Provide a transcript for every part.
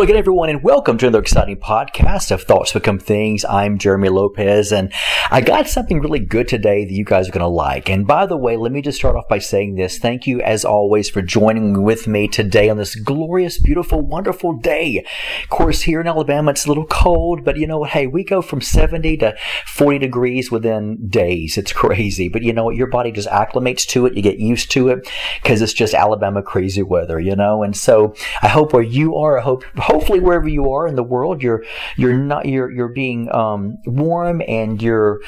Hello again, everyone, and welcome to another exciting podcast of Thoughts Become Things. I'm Jeremy Lopez, and I got something really good today that you guys are going to like. And by the way, let me just start off by saying this. Thank you, as always, for joining with me today on this glorious, beautiful, wonderful day. Of course, here in Alabama, it's a little cold, but you know what? Hey, we go from 70 to 40 degrees within days. It's crazy, but you know what? Your body just acclimates to it. You get used to it because it's just Alabama crazy weather, you know? And so I hope where you are, I hope hopefully wherever you are in the world, you're you're not you're you're being um, warm and you're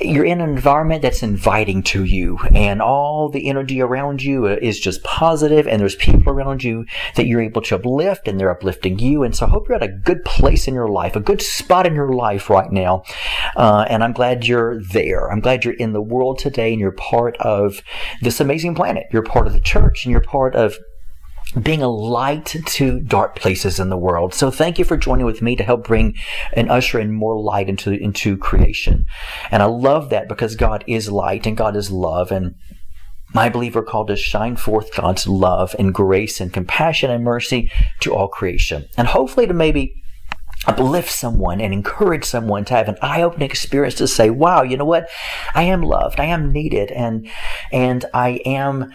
you're in an environment that's inviting to you, and all the energy around you is just positive, and there's people around you that you're able to uplift, and they're uplifting you. And so I hope you're at a good place in your life, a good spot in your life right now. Uh, and I'm glad you're there. I'm glad you're in the world today, and you're part of this amazing planet. You're part of the church, and you're part of being a light to dark places in the world. So thank you for joining with me to help bring and usher in more light into, into creation. And I love that because God is light and God is love and my believer called to shine forth God's love and grace and compassion and mercy to all creation. And hopefully to maybe uplift someone and encourage someone to have an eye-opening experience to say, wow, you know what? I am loved. I am needed and, and I am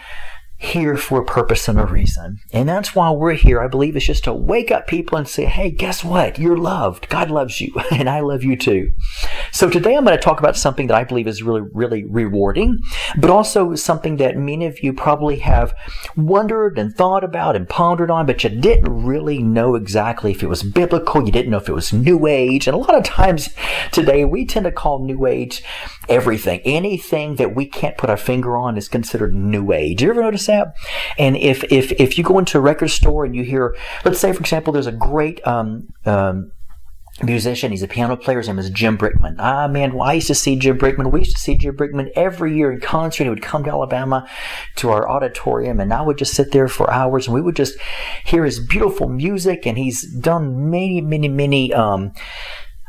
here for a purpose and a reason. And that's why we're here. I believe it's just to wake up people and say, hey, guess what? You're loved. God loves you, and I love you too. So today I'm going to talk about something that I believe is really, really rewarding, but also something that many of you probably have wondered and thought about and pondered on, but you didn't really know exactly if it was biblical. You didn't know if it was New Age. And a lot of times today we tend to call New Age everything. Anything that we can't put our finger on is considered New Age. You ever notice that? And if if if you go into a record store and you hear, let's say for example, there's a great um, um, musician. He's a piano player. His name is Jim Brickman. Ah, man, well, I used to see Jim Brickman. We used to see Jim Brickman every year in concert. He would come to Alabama to our auditorium, and I would just sit there for hours, and we would just hear his beautiful music. And he's done many, many, many. Um,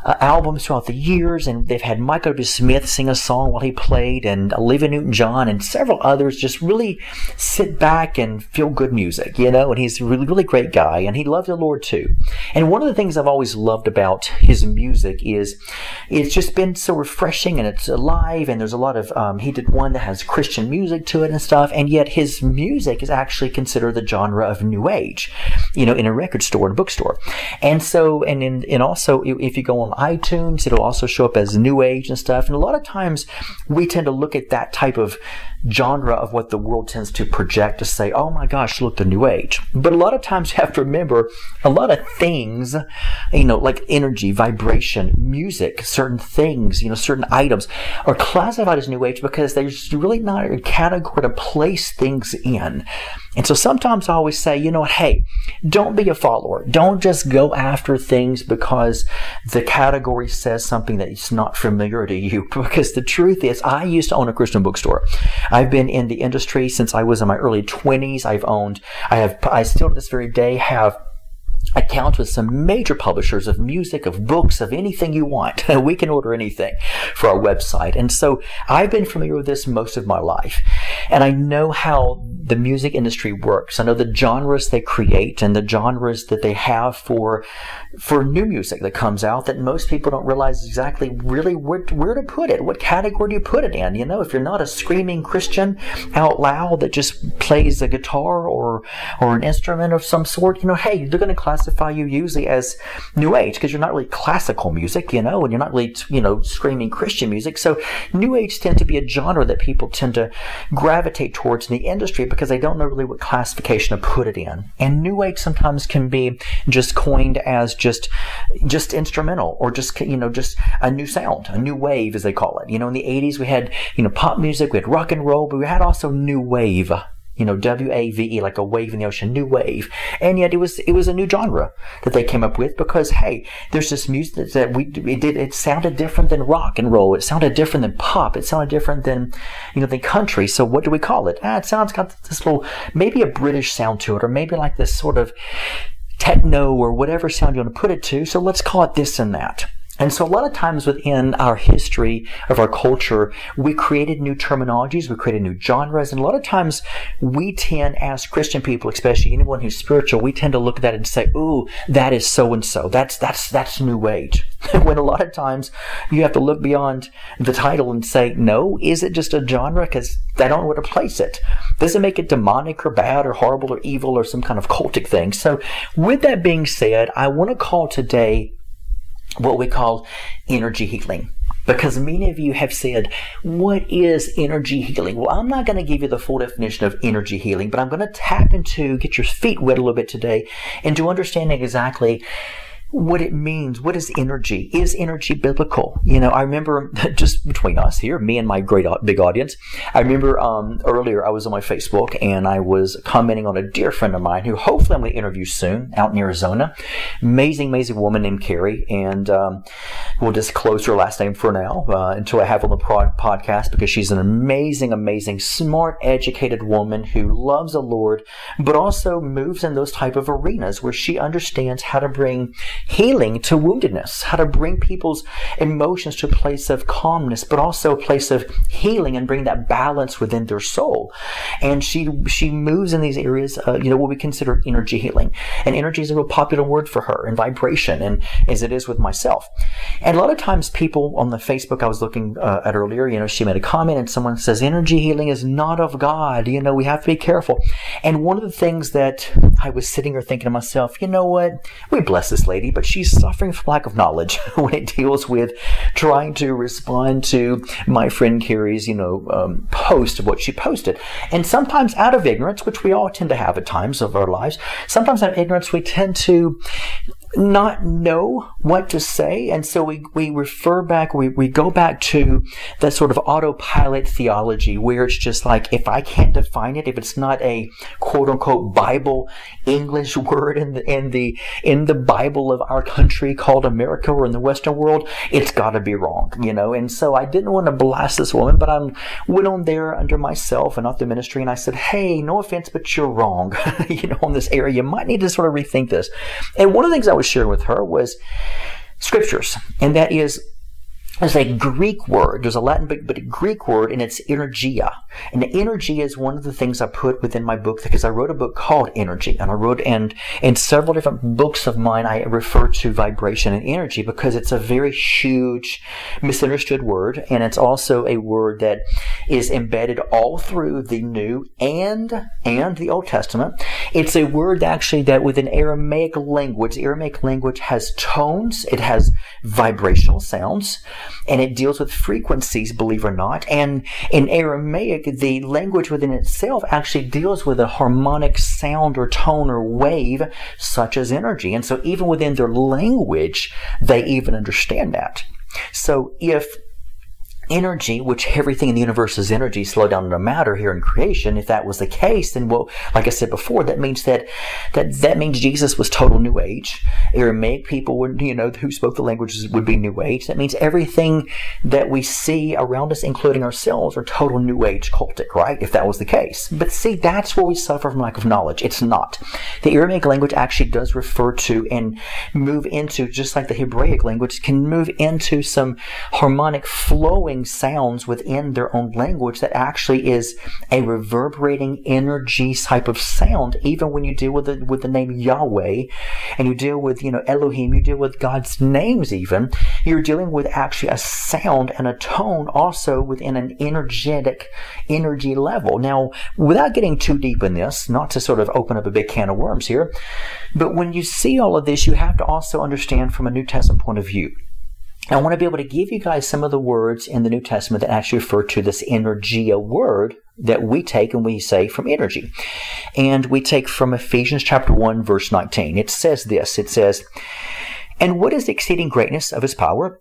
uh, albums throughout the years, and they've had Michael W. Smith sing a song while he played, and Olivia Newton-John, and several others just really sit back and feel good music, you know. And he's a really, really great guy, and he loved the Lord too. And one of the things I've always loved about his music is it's just been so refreshing, and it's alive, and there's a lot of. Um, he did one that has Christian music to it and stuff, and yet his music is actually considered the genre of New Age, you know, in a record store and bookstore. And so, and in, and also if you go on iTunes. It'll also show up as New Age and stuff. And a lot of times we tend to look at that type of genre of what the world tends to project to say, oh my gosh, look, the New Age. But a lot of times you have to remember a lot of things, you know, like energy, vibration, music, certain things, you know, certain items are classified as New Age because there's really not a category to place things in. And so sometimes I always say, you know what, hey, don't be a follower. Don't just go after things because the category says something that is not familiar to you. Because the truth is, I used to own a Christian bookstore. I've been in the industry since I was in my early 20s. I've owned, I have, I still to this very day have accounts with some major publishers of music, of books, of anything you want. we can order anything for our website. And so I've been familiar with this most of my life. And I know how the music industry works. I know the genres they create and the genres that they have for for new music that comes out that most people don't realize exactly really where, where to put it. What category do you put it in? You know, if you're not a screaming Christian out loud that just plays a guitar or or an instrument of some sort, you know, hey, they're going to classify you usually as new age because you're not really classical music, you know, and you're not really you know screaming Christian music. So new age tend to be a genre that people tend to gravitate towards in the industry because they don't know really what classification to put it in. And new age sometimes can be just coined as just just instrumental or just you know just a new sound, a new wave as they call it. You know, in the 80s we had you know pop music, we had rock and roll, but we had also new wave you know, W A V E, like a wave in the ocean, new wave. And yet it was it was a new genre that they came up with because hey, there's this music that we it did it sounded different than rock and roll. It sounded different than pop. It sounded different than you know than country. So what do we call it? Ah, it sounds got this little maybe a British sound to it, or maybe like this sort of techno or whatever sound you want to put it to. So let's call it this and that. And so a lot of times within our history of our culture, we created new terminologies, we created new genres, and a lot of times we tend, as Christian people, especially anyone who's spiritual, we tend to look at that and say, ooh, that is so and so. That's, that's, that's new age. when a lot of times you have to look beyond the title and say, no, is it just a genre? Because I don't know where to place it. Does it make it demonic or bad or horrible or evil or some kind of cultic thing? So with that being said, I want to call today what we call energy healing. Because many of you have said, what is energy healing? Well, I'm not going to give you the full definition of energy healing, but I'm going to tap into, get your feet wet a little bit today, into understanding exactly what it means. What is energy? Is energy biblical? You know, I remember just between us here, me and my great big audience. I remember um, earlier I was on my Facebook and I was commenting on a dear friend of mine who hopefully I'm going to interview soon out in Arizona. Amazing, amazing woman named Carrie, and um, we'll just close her last name for now uh, until I have on the podcast because she's an amazing, amazing, smart, educated woman who loves the Lord, but also moves in those type of arenas where she understands how to bring healing to woundedness, how to bring people's emotions to a place of calmness, but also a place of healing and bring that balance within their soul. And she she moves in these areas, uh, you know, what we consider energy healing. And energy is a real popular word for her, and vibration, and as it is with myself. And a lot of times, people on the Facebook I was looking uh, at earlier, you know, she made a comment, and someone says energy healing is not of God. You know, we have to be careful. And one of the things that I was sitting here thinking to myself, you know what, we bless this lady lady, but she's suffering from lack of knowledge when it deals with trying to respond to my friend Carrie's, you know, um, post of what she posted. And sometimes out of ignorance, which we all tend to have at times of our lives, sometimes out of ignorance, we tend to not know what to say. And so we, we refer back, we, we go back to that sort of autopilot theology where it's just like, if I can't define it, if it's not a quote unquote Bible English word in the, in the, in the Bible of our country called America or in the Western world, it's gotta be wrong, you know? And so I didn't want to blast this woman, but I went on there under myself and not the ministry and I said, Hey, no offense, but you're wrong, you know, on this area. You might need to sort of rethink this. And one of the things I was sharing with her was scriptures, and that is there's a Greek word. There's a Latin, but, but a Greek word, and it's energia. And the energy is one of the things I put within my book because I wrote a book called Energy, and I wrote and in several different books of mine I refer to vibration and energy because it's a very huge, misunderstood word, and it's also a word that is embedded all through the New and and the Old Testament. It's a word actually that within Aramaic language, Aramaic language has tones, it has vibrational sounds and it deals with frequencies, believe it or not. And in Aramaic, the language within itself actually deals with a harmonic sound or tone or wave, such as energy. And so even within their language, they even understand that. So if energy, which everything in the universe is energy, slow down to matter here in creation. If that was the case, then well, like I said before, that means that that that means Jesus was total New Age. Aramaic people would, you know, who spoke the languages would be New Age. That means everything that we see around us, including ourselves, are total New Age cultic, right? If that was the case. But see, that's where we suffer from lack of knowledge. It's not. The Aramaic language actually does refer to and move into, just like the Hebraic language, can move into some harmonic flowing sounds within their own language that actually is a reverberating energy type of sound. Even when you deal with the, with the name Yahweh and you deal with, you know, Elohim, you deal with God's names even, you're dealing with actually a sound and a tone also within an energetic energy level. Now, without getting too deep in this, not to sort of open up a big can of worms here, but when you see all of this, you have to also understand from a New Testament point of view. I want to be able to give you guys some of the words in the New Testament that actually refer to this energia word that we take and we say from energy. And we take from Ephesians chapter 1 verse 19. It says this, it says, And what is the exceeding greatness of his power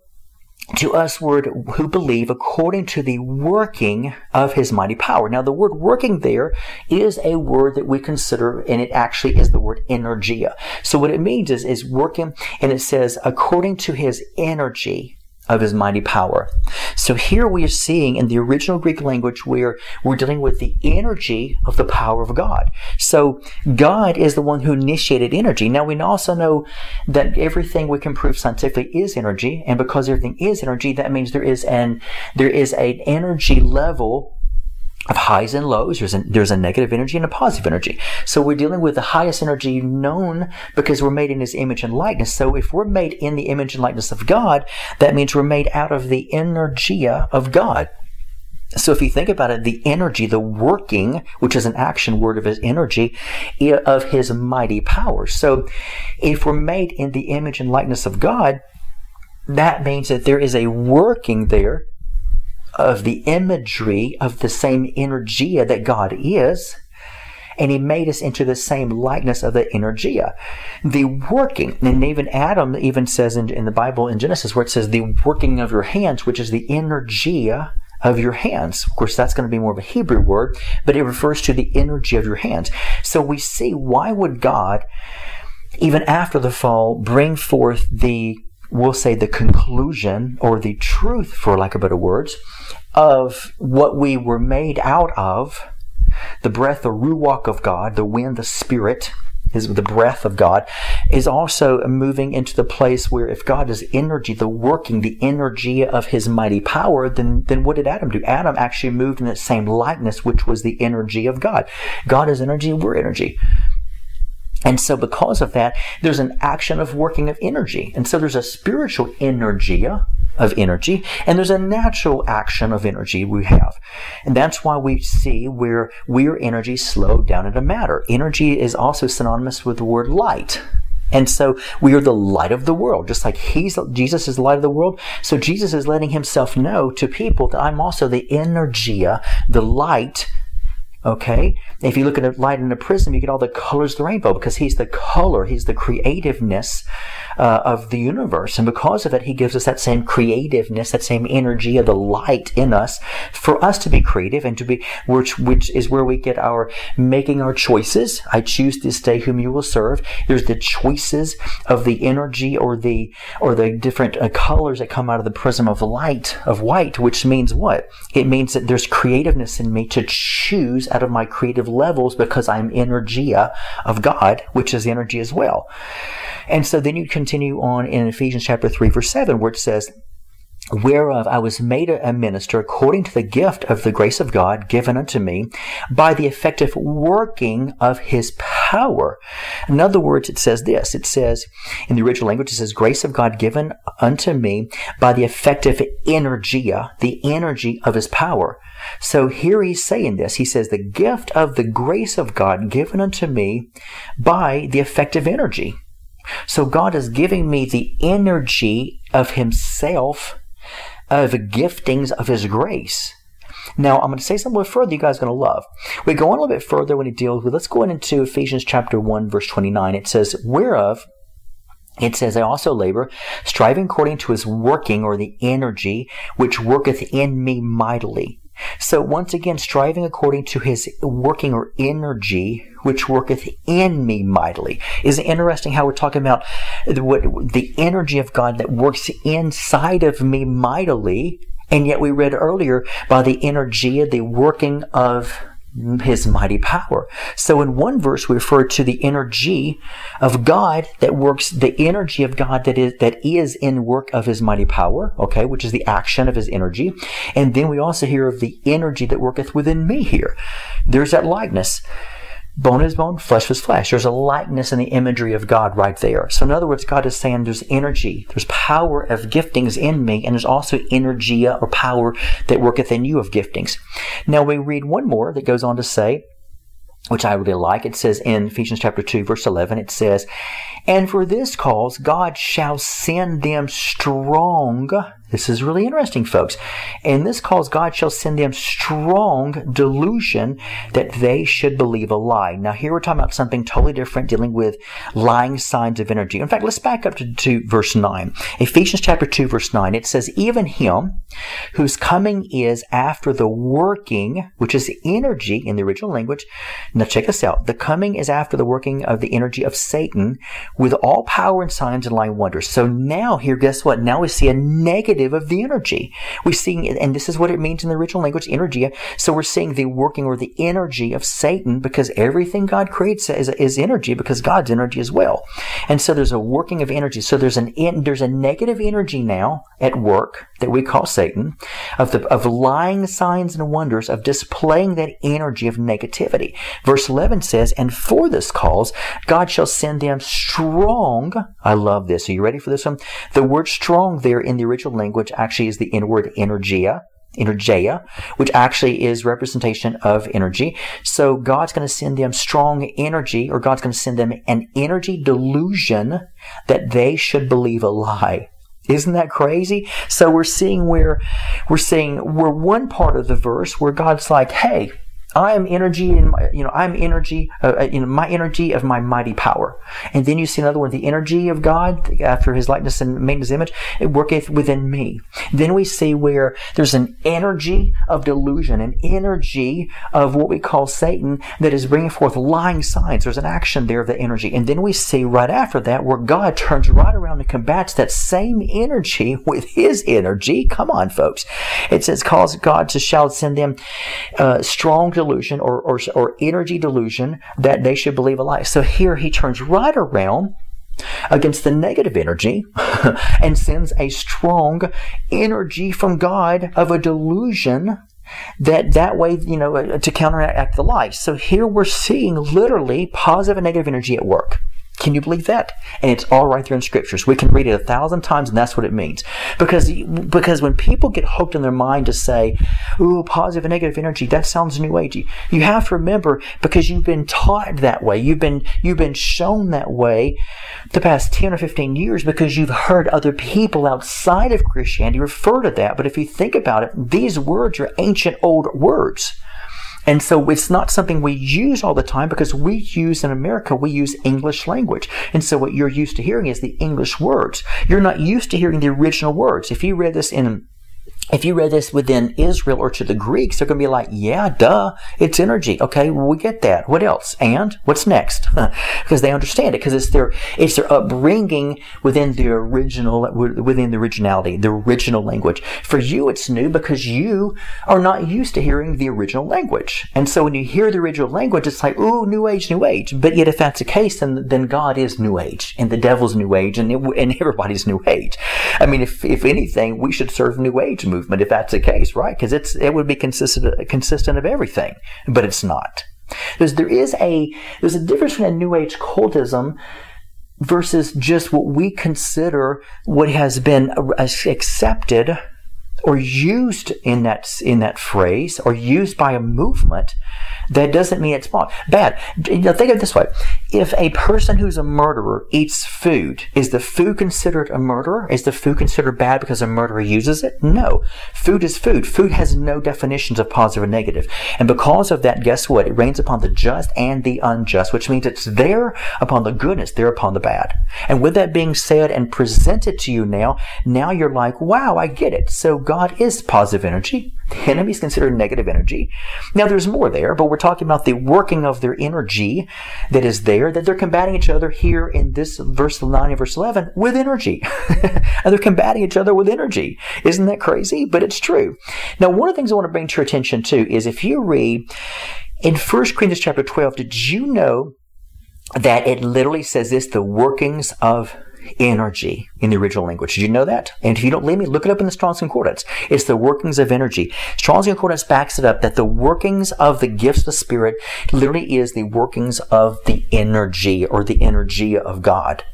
to us word who believe according to the working of his mighty power. Now the word working there is a word that we consider and it actually is the word energia. So what it means is is working and it says according to his energy of his mighty power. So here we are seeing in the original Greek language where we're dealing with the energy of the power of God. So God is the one who initiated energy. Now we also know that everything we can prove scientifically is energy, and because everything is energy, that means there is an there is an energy level of highs and lows. There's a, there's a negative energy and a positive energy. So we're dealing with the highest energy known because we're made in His image and likeness. So if we're made in the image and likeness of God, that means we're made out of the energia of God. So if you think about it, the energy, the working, which is an action word of his energy, of his mighty power. So if we're made in the image and likeness of God, that means that there is a working there of the imagery of the same energia that God is, and he made us into the same likeness of the energia. The working, and even Adam even says in, in the Bible in Genesis where it says the working of your hands, which is the energia of your hands. Of course, that's going to be more of a Hebrew word, but it refers to the energy of your hands. So we see why would God, even after the fall, bring forth the we'll say the conclusion or the truth, for lack of better words, of what we were made out of the breath, the ruach of God, the wind, the spirit, is the breath of God, is also moving into the place where if God is energy, the working, the energy of his mighty power, then, then what did Adam do? Adam actually moved in that same likeness, which was the energy of God. God is energy, we're energy. And so, because of that, there's an action of working of energy. And so, there's a spiritual energia uh, of energy, and there's a natural action of energy we have. And that's why we see where we're energy slowed down into matter. Energy is also synonymous with the word light. And so we are the light of the world, just like he's Jesus is the light of the world. So Jesus is letting himself know to people that I'm also the energia, the light Okay? If you look at a light in a prism, you get all the colors of the rainbow because he's the color, he's the creativeness uh, of the universe. And because of it, he gives us that same creativeness, that same energy of the light in us for us to be creative and to be, which, which is where we get our making our choices. I choose this day whom you will serve. There's the choices of the energy or the, or the different uh, colors that come out of the prism of light, of white, which means what? It means that there's creativeness in me to choose out of my creative levels because I'm energia of God, which is energy as well. And so then you continue on in Ephesians chapter 3, verse 7, where it says, whereof I was made a minister according to the gift of the grace of God given unto me by the effective working of his power. In other words, it says this. It says, in the original language, it says, grace of God given unto me by the effective energia, the energy of his power. So here he's saying this. He says, the gift of the grace of God given unto me by the effective energy. So God is giving me the energy of himself, of the giftings of his grace. Now, I'm going to say something further you guys are going to love. We go on a little bit further when he deals with, let's go into Ephesians chapter 1, verse 29. It says, whereof it says, I also labor, striving according to his working or the energy which worketh in me mightily. So once again, striving according to his working or energy, which worketh in me mightily. Is interesting how we're talking about what the energy of God that works inside of me mightily, and yet we read earlier by the energy, the working of his mighty power. So in one verse, we refer to the energy of God that works, the energy of God that is, that is in work of his mighty power, okay, which is the action of his energy. And then we also hear of the energy that worketh within me here. There's that likeness. Bone is bone, flesh is flesh. There's a likeness in the imagery of God right there. So in other words, God is saying there's energy, there's power of giftings in me, and there's also energy or power that worketh in you of giftings. Now we read one more that goes on to say, which I really like. It says in Ephesians chapter 2, verse 11, it says, And for this cause God shall send them strong This is really interesting, folks. And this calls God shall send them strong delusion that they should believe a lie. Now, here we're talking about something totally different, dealing with lying signs of energy. In fact, let's back up to, to verse 9. Ephesians chapter 2, verse 9. It says, Even him whose coming is after the working, which is energy in the original language. Now, check this out. The coming is after the working of the energy of Satan with all power and signs and lying wonders. So now, here, guess what? Now we see a negative of the energy. We see, and this is what it means in the original language, energy. So we're seeing the working or the energy of Satan because everything God creates is, is energy because God's energy as well. And so there's a working of energy. So there's an there's a negative energy now at work that we call Satan of the of lying signs and wonders of displaying that energy of negativity. Verse 11 says, "And for this cause God shall send them strong." I love this. Are you ready for this one? The word strong there in the original language language actually is the inward energia, energeia, which actually is representation of energy. So God's going to send them strong energy, or God's going to send them an energy delusion that they should believe a lie. Isn't that crazy? So we're seeing where we're seeing we're one part of the verse where God's like, hey, I am energy in my, you know, I'm energy, uh, uh, you know, my energy of my mighty power. And then you see another one, the energy of God after his likeness and made his image, it worketh within me. Then we see where there's an energy of delusion, an energy of what we call Satan that is bringing forth lying signs. There's an action there of the energy. And then we see right after that where God turns right around and combats that same energy with his energy. Come on, folks. It says, cause God to shall send them uh, strong delusion or, or, or energy delusion that they should believe a lie. So here he turns right around against the negative energy and sends a strong energy from God of a delusion that that way you know uh, to counteract the lie so here we're seeing literally positive and negative energy at work can you believe that? And it's all right there in scriptures. We can read it a thousand times and that's what it means. Because, because when people get hooked in their mind to say, ooh, positive and negative energy, that sounds new agey. You have to remember because you've been taught that way. You've been, you've been shown that way the past 10 or 15 years because you've heard other people outside of Christianity refer to that. But if you think about it, these words are ancient old words. And so it's not something we use all the time because we use in America, we use English language. And so what you're used to hearing is the English words. You're not used to hearing the original words. If you read this in if you read this within Israel or to the Greeks, they're going to be like, yeah, duh, it's energy. Okay, we get that. What else? And what's next? because they understand it because it's their it's their upbringing within the original within the originality, the original language. For you, it's new because you are not used to hearing the original language, and so when you hear the original language, it's like, ooh, new age, new age. But yet, if that's the case, then then God is new age, and the devil's new age, and it, and everybody's new age. I mean, if if anything, we should serve new age movement if that's the case, right? Because it's it would be consistent consistent of everything, but it's not. There's there is a there's a difference between a New Age cultism versus just what we consider what has been accepted or used in that in that phrase or used by a movement that doesn't mean it's bad. You know, think of it this way. If a person who's a murderer eats food, is the food considered a murderer? Is the food considered bad because a murderer uses it? No. Food is food. Food has no definitions of positive or negative. And because of that, guess what? It rains upon the just and the unjust, which means it's there upon the goodness, there upon the bad. And with that being said and presented to you now, now you're like, wow, I get it. So God is positive energy. The enemy is considered negative energy. Now there's more there, but we're talking about the working of their energy that is there, that they're combating each other here in this verse 9 and verse 11 with energy. and they're combating each other with energy. Isn't that crazy? But it's true. Now, one of the things I want to bring to your attention too is if you read in 1 Corinthians chapter 12, did you know that it literally says this, the workings of energy in the original language. Did you know that? And if you don't believe me, look it up in the Strong's Concordance. It's the workings of energy. Strong's Concordance backs it up that the workings of the gifts of the Spirit literally is the workings of the energy or the energy of God.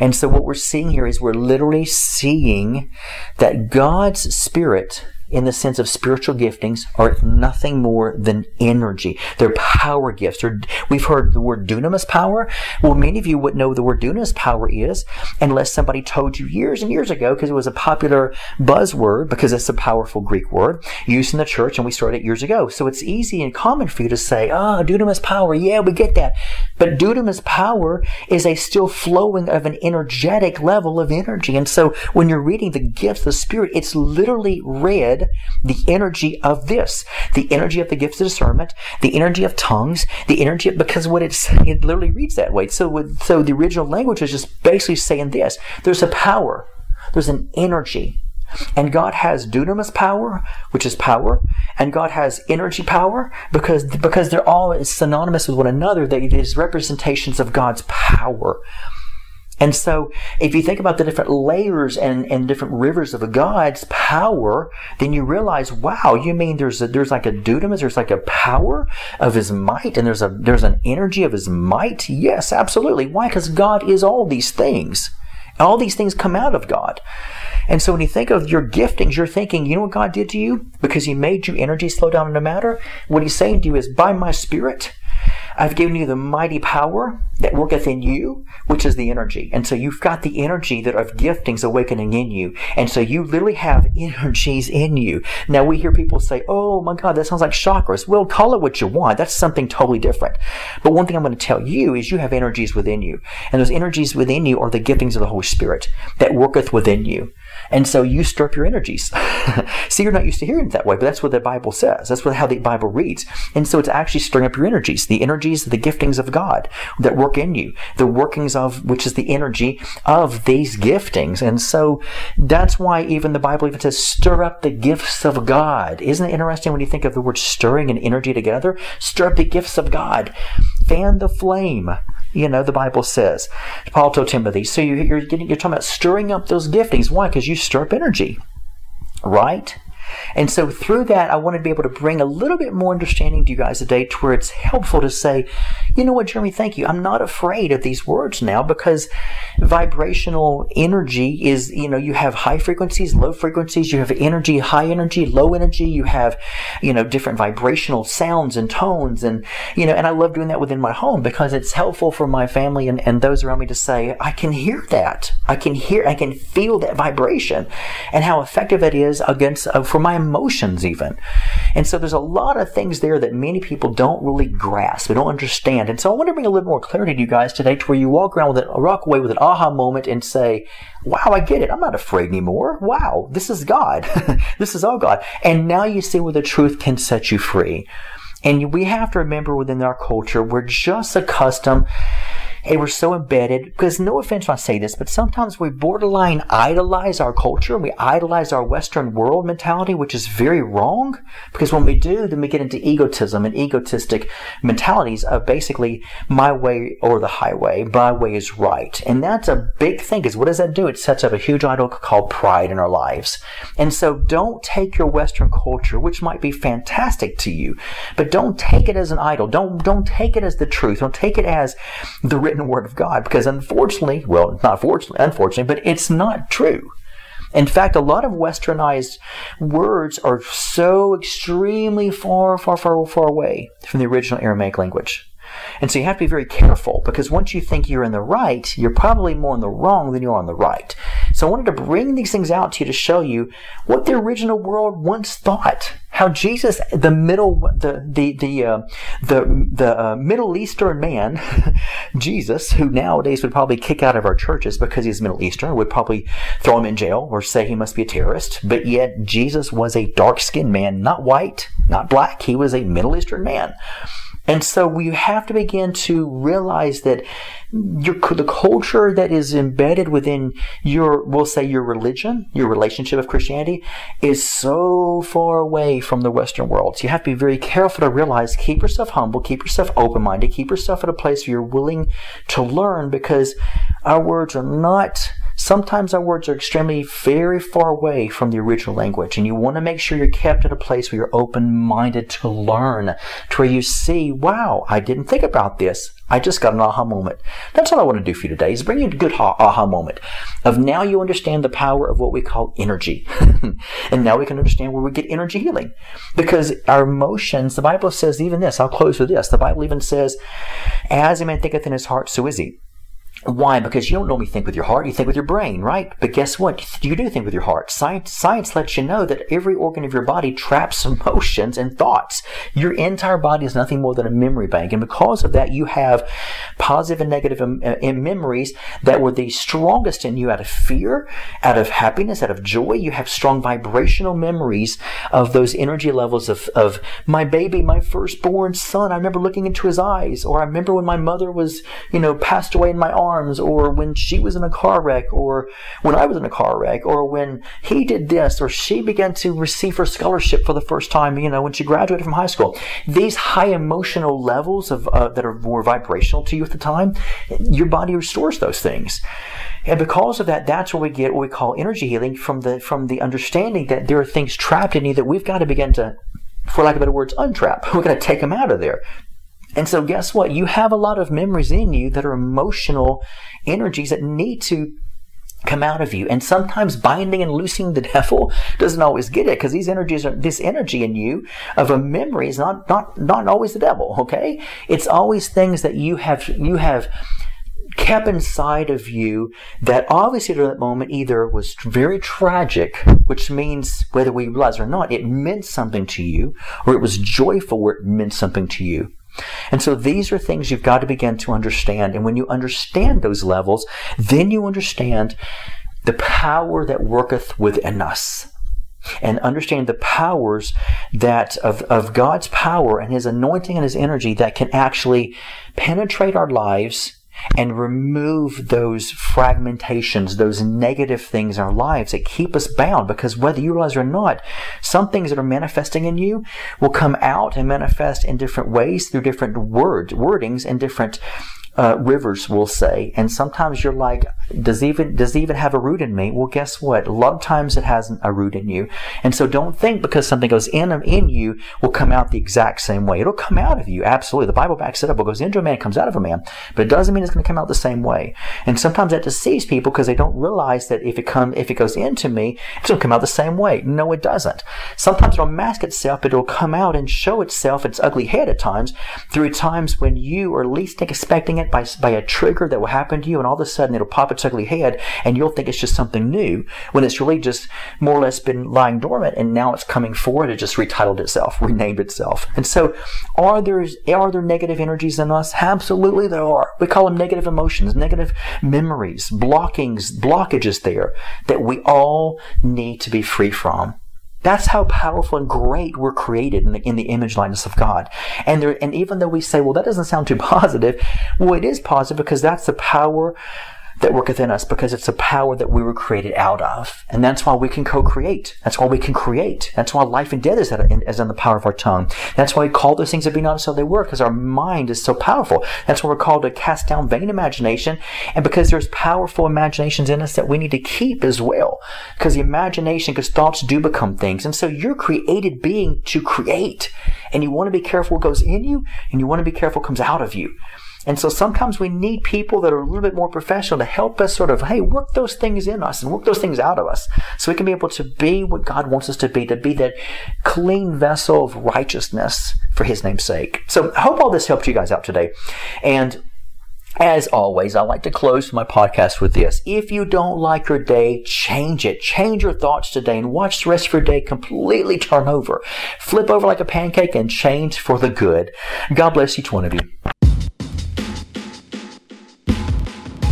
And so what we're seeing here is we're literally seeing that God's Spirit in the sense of spiritual giftings are nothing more than energy. They're power gifts. We've heard the word dunamis power. Well, many of you wouldn't know the word dunamis power is unless somebody told you years and years ago because it was a popular buzzword because it's a powerful Greek word used in the church and we started it years ago. So it's easy and common for you to say, ah, oh, dunamis power. Yeah, we get that. But dunamis power is a still flowing of an energetic level of energy. And so when you're reading the gifts of the Spirit, it's literally read the energy of this, the energy of the gifts of discernment, the energy of tongues, the energy of, because what it's, it literally reads that way. So, with, so the original language is just basically saying this. There's a power. There's an energy. And God has dunamis power, which is power, and God has energy power because, because they're all synonymous with one another. They, is representations of God's power. And so, if you think about the different layers and, and different rivers of a God's power, then you realize, wow, you mean there's a, there's like a dunamis, there's like a power of His might, and there's a there's an energy of His might. Yes, absolutely. Why? Because God is all these things. All these things come out of God. And so when you think of your giftings, you're thinking, you know what God did to you? Because He made you energy slow down in a matter? What He's saying to you is, by my Spirit, I've given you the mighty power that worketh in you, which is the energy. And so you've got the energy that of giftings awakening in you. And so you literally have energies in you. Now we hear people say, oh my God, that sounds like chakras. Well, call it what you want. That's something totally different. But one thing I'm going to tell you is you have energies within you. And those energies within you are the giftings of the Holy Spirit that worketh within you. And so you stir up your energies. See, you're not used to hearing it that way, but that's what the Bible says. That's what, how the Bible reads. And so it's actually stirring up your energies, the energies, the giftings of God that work in you, the workings of, which is the energy of these giftings. And so that's why even the Bible even says, stir up the gifts of God. Isn't it interesting when you think of the word stirring and energy together? Stir up the gifts of God. Fan the flame you know, the Bible says. Paul told Timothy. So you're, getting, you're talking about stirring up those giftings. Why? Because you stir up energy, right? And so through that, I want to be able to bring a little bit more understanding to you guys today to where it's helpful to say, you know what, Jeremy, thank you. I'm not afraid of these words now because vibrational energy is, you know, you have high frequencies, low frequencies, you have energy, high energy, low energy, you have, you know, different vibrational sounds and tones and, you know, and I love doing that within my home because it's helpful for my family and, and those around me to say, I can hear that. I can hear, I can feel that vibration and how effective it is against, uh, for my emotions even. And so there's a lot of things there that many people don't really grasp, they don't understand. And so I want to bring a little more clarity to you guys today to where you walk around with it, walk away with an aha moment and say, wow, I get it. I'm not afraid anymore. Wow, this is God. this is all God. And now you see where the truth can set you free. And we have to remember within our culture, we're just accustomed and we're so embedded because no offense when I say this, but sometimes we borderline idolize our culture. We idolize our Western world mentality, which is very wrong. Because when we do, then we get into egotism and egotistic mentalities of basically my way or the highway. My way is right, and that's a big thing. Because what does that do? It sets up a huge idol called pride in our lives. And so, don't take your Western culture, which might be fantastic to you, but don't take it as an idol. Don't don't take it as the truth. Don't take it as the written word of God because unfortunately, well, not fortunately, unfortunately, but it's not true. In fact, a lot of westernized words are so extremely far, far, far, far away from the original Aramaic language. And so you have to be very careful because once you think you're in the right, you're probably more in the wrong than you are on the right. So I wanted to bring these things out to you to show you what the original world once thought. How Jesus, the middle, the the the uh, the the uh, Middle Eastern man, Jesus, who nowadays would probably kick out of our churches because he's Middle Eastern, would probably throw him in jail or say he must be a terrorist. But yet Jesus was a dark-skinned man, not white, not black. He was a Middle Eastern man. And so we have to begin to realize that your, the culture that is embedded within your, we'll say your religion, your relationship of Christianity, is so far away from the Western world. So you have to be very careful to realize, keep yourself humble, keep yourself open-minded, keep yourself at a place where you're willing to learn because our words are not sometimes our words are extremely very far away from the original language, and you want to make sure you're kept at a place where you're open minded to learn, to where you see, wow, I didn't think about this. I just got an aha moment. That's all I want to do for you today is bring you a good aha moment of now you understand the power of what we call energy. and now we can understand where we get energy healing. Because our emotions, the Bible says even this, I'll close with this. The Bible even says, as a man thinketh in his heart, so is he. Why? Because you don't normally think with your heart, you think with your brain, right? But guess what? You do think with your heart. Science, science lets you know that every organ of your body traps emotions and thoughts. Your entire body is nothing more than a memory bank. And because of that, you have positive and negative uh, memories that were the strongest in you out of fear, out of happiness, out of joy. You have strong vibrational memories of those energy levels of, of my baby, my firstborn son. I remember looking into his eyes, or I remember when my mother was, you know, passed away in my arms arms, or when she was in a car wreck, or when I was in a car wreck, or when he did this, or she began to receive her scholarship for the first time, you know, when she graduated from high school. These high emotional levels of uh, that are more vibrational to you at the time, your body restores those things. And because of that, that's where we get what we call energy healing from the from the understanding that there are things trapped in you that we've got to begin to, for lack of better words, untrap. We're going to take them out of there. And so, guess what? You have a lot of memories in you that are emotional energies that need to come out of you. And sometimes binding and loosing the devil doesn't always get it because these energies are, this energy in you of a memory is not, not, not always the devil. Okay. It's always things that you have, you have, kept inside of you that obviously at that moment either was very tragic, which means whether we realize or not, it meant something to you, or it was joyful where it meant something to you. And so these are things you've got to begin to understand. And when you understand those levels, then you understand the power that worketh within us. And understand the powers that of, of God's power and His anointing and His energy that can actually penetrate our lives and remove those fragmentations, those negative things in our lives that keep us bound. Because whether you realize it or not, some things that are manifesting in you will come out and manifest in different ways through different words, wordings and different uh, rivers will say. And sometimes you're like, does even does even have a root in me? Well, guess what? A lot of times it hasn't a root in you. And so don't think because something goes in in you will come out the exact same way. It'll come out of you. Absolutely. The Bible backs it up. What goes into a man comes out of a man. But it doesn't mean it's going to come out the same way. And sometimes that deceives people because they don't realize that if it come if it goes into me, it's going to come out the same way. No, it doesn't. Sometimes it'll mask itself, but it'll come out and show itself its ugly head at times through times when you are least expecting it by, by a trigger that will happen to you, and all of a sudden it'll pop its ugly head, and you'll think it's just something new when it's really just more or less been lying dormant, and now it's coming forward. It just retitled itself, renamed itself. And so, are there are there negative energies in us? Absolutely, there are. We call them negative emotions, negative memories, blockings, blockages there that we all need to be free from. That's how powerful and great we're created in the, in the image likeness of God. And there, and even though we say, well, that doesn't sound too positive, well, it is positive because that's the power that worketh in us because it's a power that we were created out of. And that's why we can co-create. That's why we can create. That's why life and death is, in, is in the power of our tongue. That's why we call those things that be not as though they were because our mind is so powerful. That's why we're called to cast down vain imagination. And because there's powerful imaginations in us that we need to keep as well. Because the imagination, because thoughts do become things. And so you're created being to create. And you want to be careful what goes in you and you want to be careful what comes out of you. And so sometimes we need people that are a little bit more professional to help us sort of, hey, work those things in us and work those things out of us so we can be able to be what God wants us to be, to be that clean vessel of righteousness for His name's sake. So I hope all this helped you guys out today. And as always, I like to close my podcast with this. If you don't like your day, change it. Change your thoughts today and watch the rest of your day completely turn over. Flip over like a pancake and change for the good. God bless each one of you.